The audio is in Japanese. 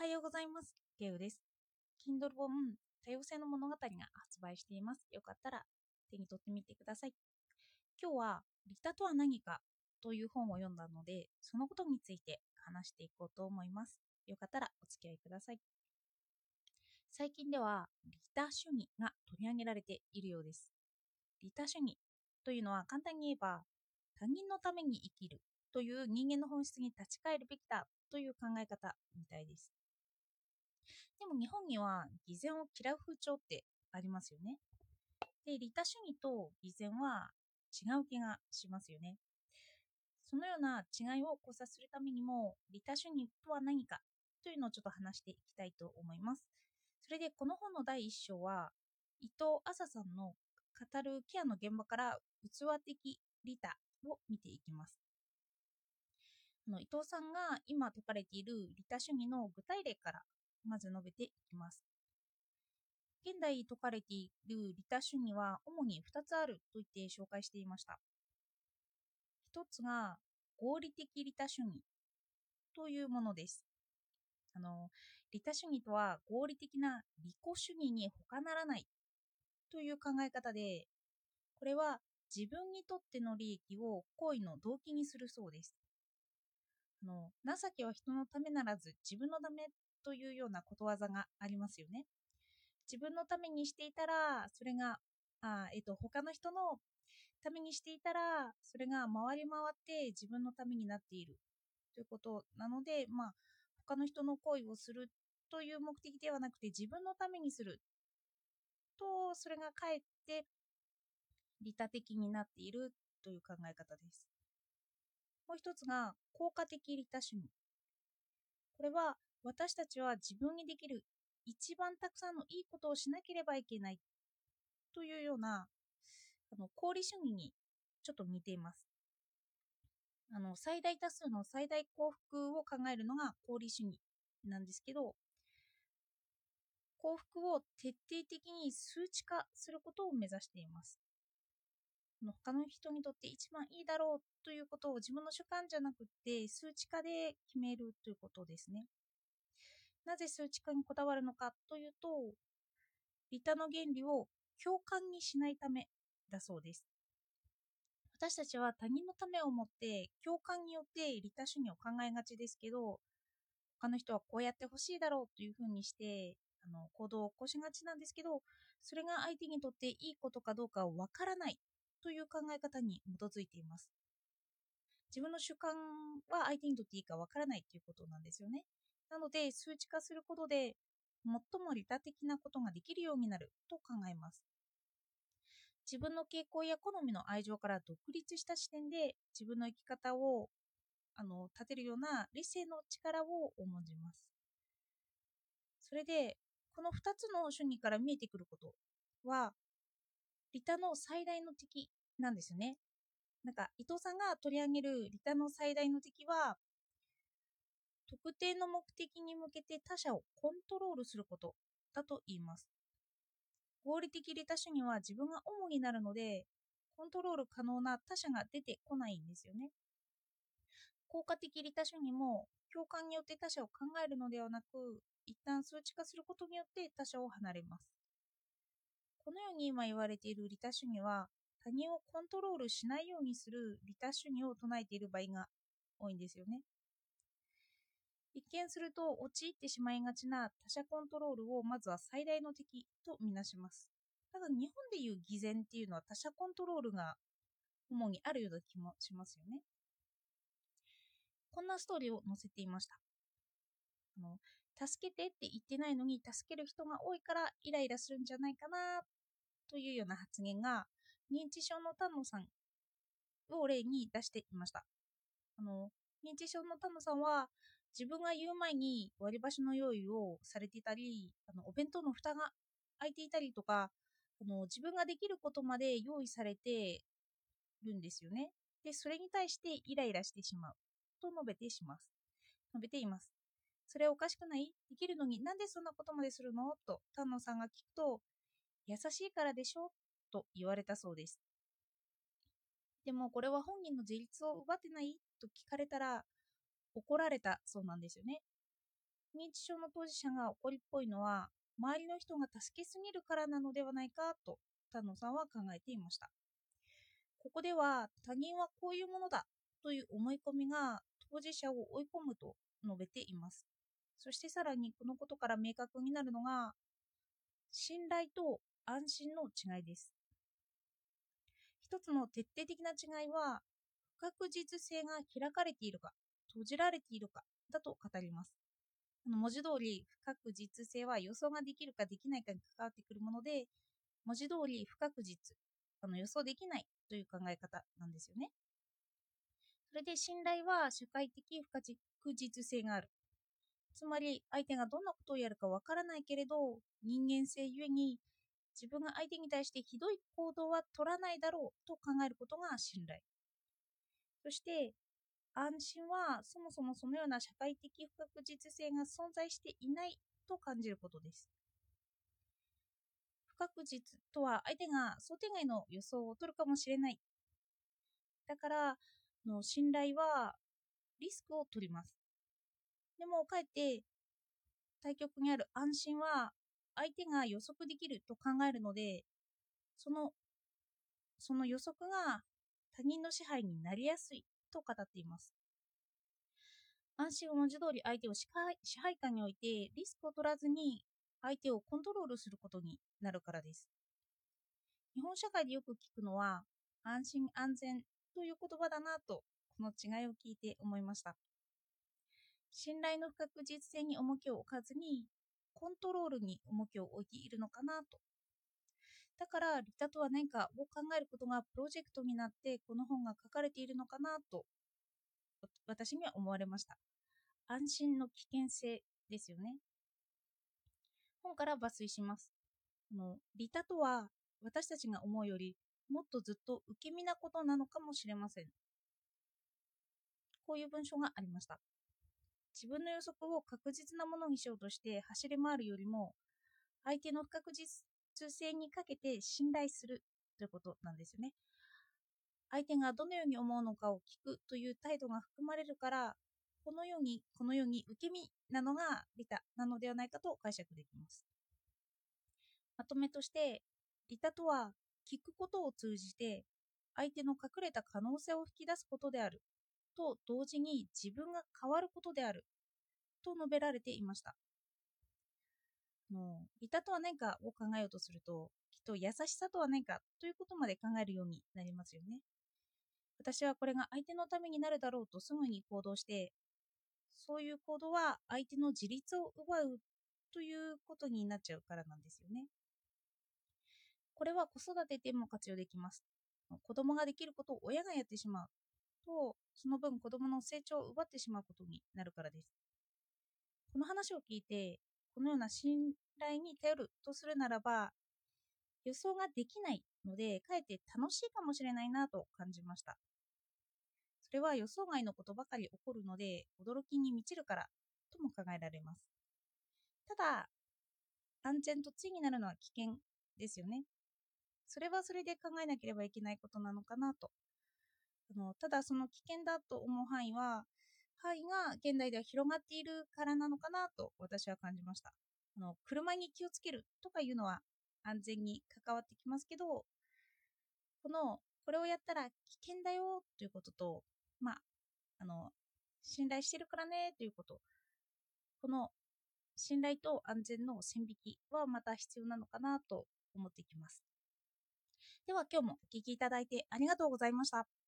はようございます。ゲウです。Kindle 本多様性の物語が発売しています。よかったら手に取ってみてください。今日は利他とは何かという本を読んだので、そのことについて話していこうと思います。よかったらお付き合いください。最近では利他主義が取り上げられているようです。利他主義というのは簡単に言えば他人のために生きるという人間の本質に立ち返るべきだという考え方みたいです。でも日本には偽善を嫌う風潮ってありますよね。で、利他主義と偽善は違う気がしますよね。そのような違いを考察するためにも、利他主義とは何かというのをちょっと話していきたいと思います。それで、この本の第一章は、伊藤麻さんの語るケアの現場から器的利他を見ていきます。あの伊藤さんが今説かれている利他主義の具体例からまず述べていきます。現代説かれている利他主義は主に2つあると言って紹介していました。1つが合理的利他主義というものです。あの利他主義とは合理的な利己主義に他ならないという考え方で、これは自分にとっての利益を行為の動機にするそうです。あの情けは人のためならず自分のためというようなことわざがありますよね。自分のためにしていたら、それが、あえっと、他の人のためにしていたら、それが回り回って自分のためになっているということなので、まあ、他の人の行為をするという目的ではなくて自分のためにすると、それがかえって利他的になっているという考え方です。もう一つが効果的利他主義。これは私たちは自分にできる一番たくさんのいいことをしなければいけないというようなあの功利主義にちょっと似ています。あの最大多数の最大幸福を考えるのが功利主義なんですけど幸福を徹底的に数値化することを目指しています。他の人にとって一番いいだろうということを自分の主観じゃなくて数値化で決めるということですね。なぜ数値化にこだわるのかというと、利他の原理を共感にしないためだそうです。私たちは他人のためを思って共感によって利他主義を考えがちですけど、他の人はこうやってほしいだろうというふうにしてあの行動を起こしがちなんですけど、それが相手にとっていいことかどうかわからないという考え方に基づいています。自分の主観は相手にとっていいかわからないということなんですよね。なので、数値化することで、最も利他的なことができるようになると考えます。自分の傾向や好みの愛情から独立した視点で自分の生き方をあの立てるような理性の力を重んじます。それで、この2つの主義から見えてくることは、利他の最大の敵なんですよね。なんか伊藤さんが取り上げる利他の最大の敵は特定の目的に向けて他者をコントロールすることだと言います。合理的利他主義は自分が主になるので、コントロール可能な他者が出てこないんですよね。効果的利他主義も共感によって他者を考えるのではなく、一旦数値化することによって他者を離れます。このように今言われている利他主義は、他人をコントロールしないようにする利他主義を唱えている場合が多いんですよね。一見すると陥ってしまいがちな他者コントロールをまずは最大の敵とみなします。ただ日本でいう偽善っていうのは他者コントロールが主にあるような気もしますよね。こんなストーリーを載せていました。あの助けてって言ってないのに助ける人が多いからイライラするんじゃないかなというような発言が認知症の丹野さんを例に出していました。あの認知症の丹野さんは自分が言う前に割り箸の用意をされていたりあのお弁当の蓋が開いていたりとかあの自分ができることまで用意されてるんですよね。で、それに対してイライラしてしまうと述べてします。述べています。それおかしくない？できるのになんでそんなことまでするの？と丹野さんが聞くと優しいからでしょ？と言われたそうです。でもこれは本人の自立を奪ってない？と聞かれたら怒られたそうなんですよね。認知症の当事者が怒りっぽいのは周りの人が助けすぎるからなのではないかと丹野さんは考えていました。ここでは他人はこういうものだという思い込みが当事者を追い込むと述べています。そしてさらにこのことから明確になるのが信頼と安心の違いです。一つの徹底的な違いは不確実性が開かれているか。閉じられているかだと語ります。文字通り不確実性は予想ができるかできないかに関わってくるもので文字通り不確実あの予想できないという考え方なんですよね。それで信頼は社会的不確実性がある。つまり相手がどんなことをやるかわからないけれど人間性ゆえに自分が相手に対してひどい行動は取らないだろうと考えることが信頼。そして安心はそもそもそのような社会的不確実性が存在していないと感じることです。不確実とは相手が想定外の予想を取るかもしれない。だからの信頼はリスクを取ります。でもかえって対極にある安心は相手が予測できると考えるのでそのその予測が他人の支配になりやすい。と語っています。安心は文字通り相手を支配支配下においてリスクを取らずに相手をコントロールすることになるからです。日本社会でよく聞くのは安心安全という言葉だなとこの違いを聞いて思いました。信頼の不確実性に重きを置かずにコントロールに重きを置いているのかなとだからリタとは何かを考えることがプロジェクトになってこの本が書かれているのかなと私には思われました。安心の危険性ですよね。本から抜粋します。のリタとは私たちが思うよりもっとずっと受け身なことなのかもしれません。こういう文章がありました。自分の予測を確実なものにしようとして走り回るよりも相手の不確実性にかけて信頼するということなんですよね相手がどのように思うのかを聞くという態度が含まれるからこのようにこのように受け身なのがリタなのではないかと解釈できますまとめとしてリタとは聞くことを通じて相手の隠れた可能性を引き出すことであると同時に自分が変わることであると述べられていました。もう、リタとは何かを考えようとすると、きっと優しさとは何かということまで考えるようになりますよね。私はこれが相手のためになるだろうとすぐに行動して、そういう行動は相手の自立を奪うということになっちゃうからなんですよね。これは子育てでも活用できます。子供ができることを親がやってしまうと、その分子供の成長を奪ってしまうことになるからです。この話を聞いて、このような信頼に頼るとするならば、予想ができないので、かえって楽しいかもしれないなと感じました。それは予想外のことばかり起こるので、驚きに満ちるからとも考えられます。ただ、安全と対になるのは危険ですよね。それはそれで考えなければいけないことなのかなとあのただその危険だと思う範囲は範囲が現代では広がっているからなのかなと私は感じましたあの車に気をつけるとかいうのは安全に関わってきますけどこのこれをやったら危険だよということとまああの信頼してるからねということこの信頼と安全の線引きはまた必要なのかなと思ってきますでは今日もお聴きいただいてありがとうございました。